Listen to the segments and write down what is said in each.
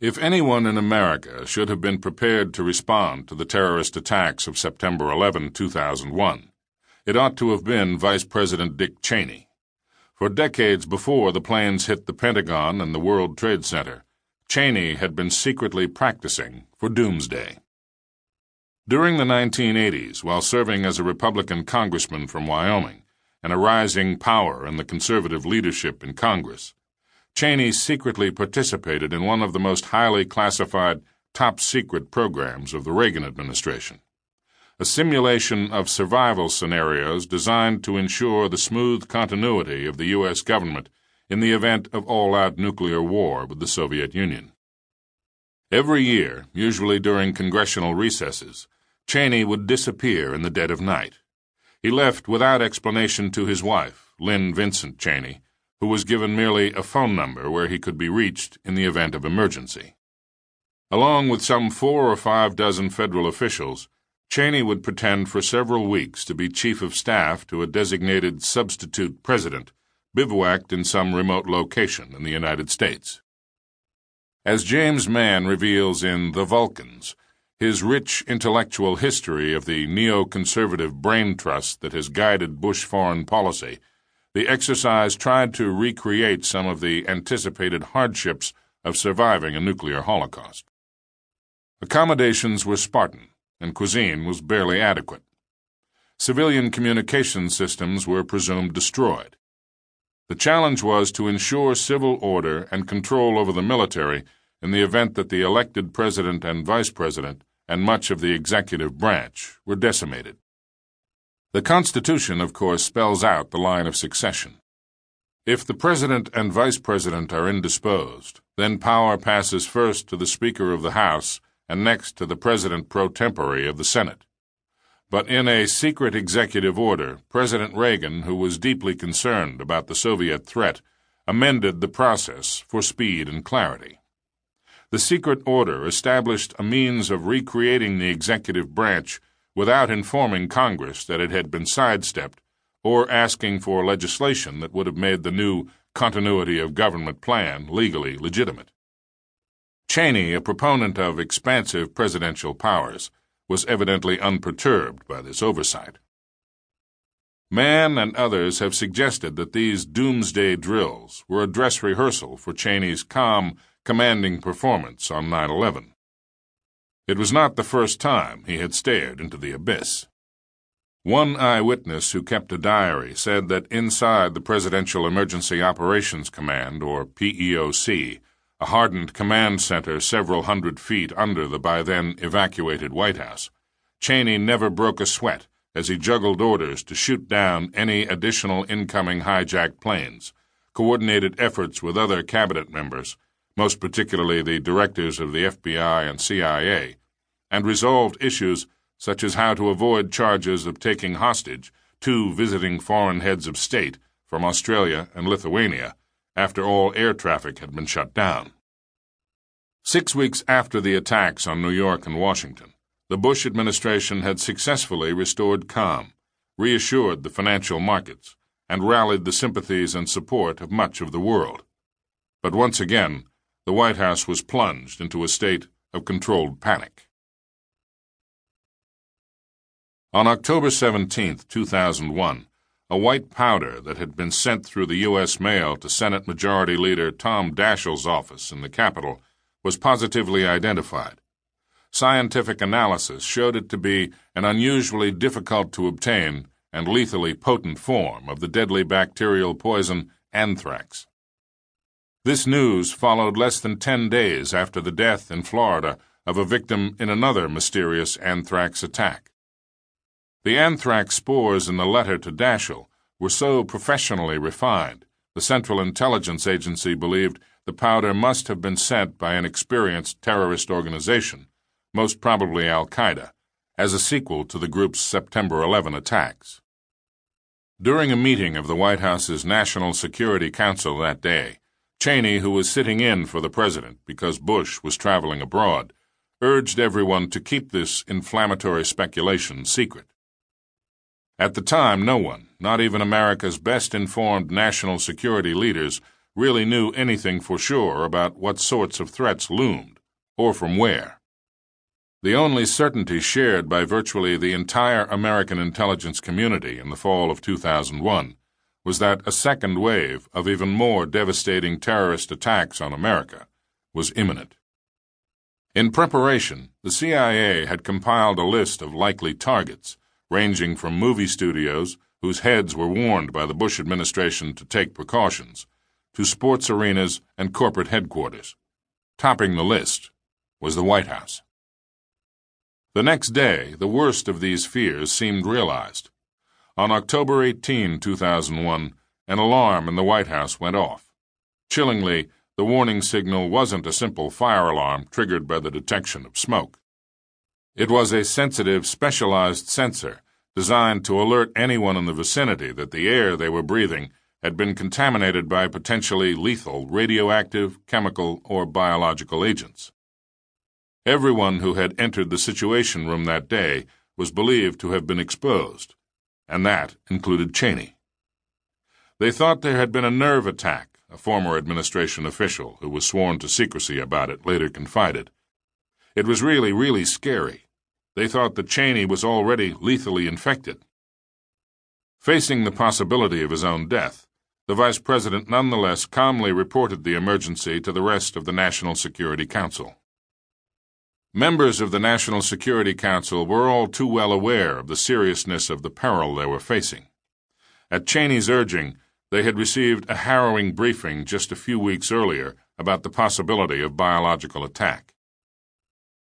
If anyone in America should have been prepared to respond to the terrorist attacks of September 11, 2001, it ought to have been Vice President Dick Cheney. For decades before the planes hit the Pentagon and the World Trade Center, Cheney had been secretly practicing for doomsday. During the 1980s, while serving as a Republican congressman from Wyoming and a rising power in the conservative leadership in Congress, Cheney secretly participated in one of the most highly classified top secret programs of the Reagan administration a simulation of survival scenarios designed to ensure the smooth continuity of the U.S. government in the event of all out nuclear war with the Soviet Union. Every year, usually during congressional recesses, Cheney would disappear in the dead of night. He left without explanation to his wife, Lynne Vincent Cheney, who was given merely a phone number where he could be reached in the event of emergency. Along with some four or five dozen federal officials, Cheney would pretend for several weeks to be chief of staff to a designated substitute president bivouacked in some remote location in the United States. As James Mann reveals in The Vulcans, his rich intellectual history of the neoconservative brain trust that has guided Bush foreign policy the exercise tried to recreate some of the anticipated hardships of surviving a nuclear holocaust. Accommodations were Spartan, and cuisine was barely adequate. Civilian communication systems were presumed destroyed. The challenge was to ensure civil order and control over the military in the event that the elected president and vice president and much of the executive branch were decimated. The Constitution, of course, spells out the line of succession. If the President and Vice President are indisposed, then power passes first to the Speaker of the House and next to the President pro tempore of the Senate. But in a secret executive order, President Reagan, who was deeply concerned about the Soviet threat, amended the process for speed and clarity. The secret order established a means of recreating the executive branch without informing Congress that it had been sidestepped or asking for legislation that would have made the new continuity of government plan legally legitimate. Cheney, a proponent of expansive presidential powers, was evidently unperturbed by this oversight. Mann and others have suggested that these doomsday drills were a dress rehearsal for Cheney's calm, commanding performance on 9 11. It was not the first time he had stared into the abyss. One eyewitness who kept a diary said that inside the Presidential Emergency Operations Command, or PEOC, a hardened command center several hundred feet under the by then evacuated White House, Cheney never broke a sweat as he juggled orders to shoot down any additional incoming hijacked planes, coordinated efforts with other cabinet members, most particularly the directors of the FBI and CIA, and resolved issues such as how to avoid charges of taking hostage two visiting foreign heads of state from Australia and Lithuania after all air traffic had been shut down. Six weeks after the attacks on New York and Washington, the Bush administration had successfully restored calm, reassured the financial markets, and rallied the sympathies and support of much of the world. But once again, the White House was plunged into a state of controlled panic. On October 17, 2001, a white powder that had been sent through the U.S. mail to Senate Majority Leader Tom Daschle's office in the Capitol was positively identified. Scientific analysis showed it to be an unusually difficult to obtain and lethally potent form of the deadly bacterial poison anthrax. This news followed less than 10 days after the death in Florida of a victim in another mysterious anthrax attack. The anthrax spores in the letter to Daschle were so professionally refined, the Central Intelligence Agency believed the powder must have been sent by an experienced terrorist organization, most probably Al Qaeda, as a sequel to the group's September 11 attacks. During a meeting of the White House's National Security Council that day, Cheney, who was sitting in for the president because Bush was traveling abroad, urged everyone to keep this inflammatory speculation secret. At the time, no one, not even America's best informed national security leaders, really knew anything for sure about what sorts of threats loomed, or from where. The only certainty shared by virtually the entire American intelligence community in the fall of 2001 was that a second wave of even more devastating terrorist attacks on America was imminent. In preparation, the CIA had compiled a list of likely targets, ranging from movie studios, whose heads were warned by the Bush administration to take precautions, to sports arenas and corporate headquarters. Topping the list was the White House. The next day, the worst of these fears seemed realized. On October 18, 2001, an alarm in the White House went off. Chillingly, the warning signal wasn't a simple fire alarm triggered by the detection of smoke. It was a sensitive, specialized sensor designed to alert anyone in the vicinity that the air they were breathing had been contaminated by potentially lethal radioactive, chemical, or biological agents. Everyone who had entered the Situation Room that day was believed to have been exposed, and that included Cheney. They thought there had been a nerve attack, a former administration official who was sworn to secrecy about it later confided. It was really, really scary. They thought that Cheney was already lethally infected. Facing the possibility of his own death, the Vice President nonetheless calmly reported the emergency to the rest of the National Security Council. Members of the National Security Council were all too well aware of the seriousness of the peril they were facing. At Cheney's urging, they had received a harrowing briefing just a few weeks earlier about the possibility of biological attack.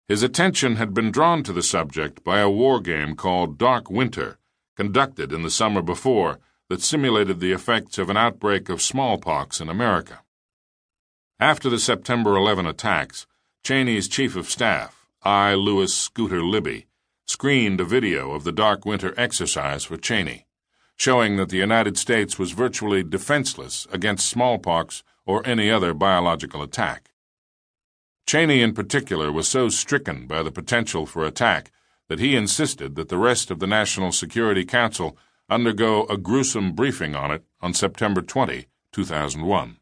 His attention had been drawn to the subject by a war game called Dark Winter, conducted in the summer before, that simulated the effects of an outbreak of smallpox in America. After the September 11 attacks, Cheney's chief of staff, I. Lewis Scooter Libby, screened a video of the Dark Winter exercise for Cheney, showing that the United States was virtually defenseless against smallpox or any other biological attack. Cheney, in particular, was so stricken by the potential for attack that he insisted that the rest of the National Security Council undergo a gruesome briefing on it on September 20, 2001.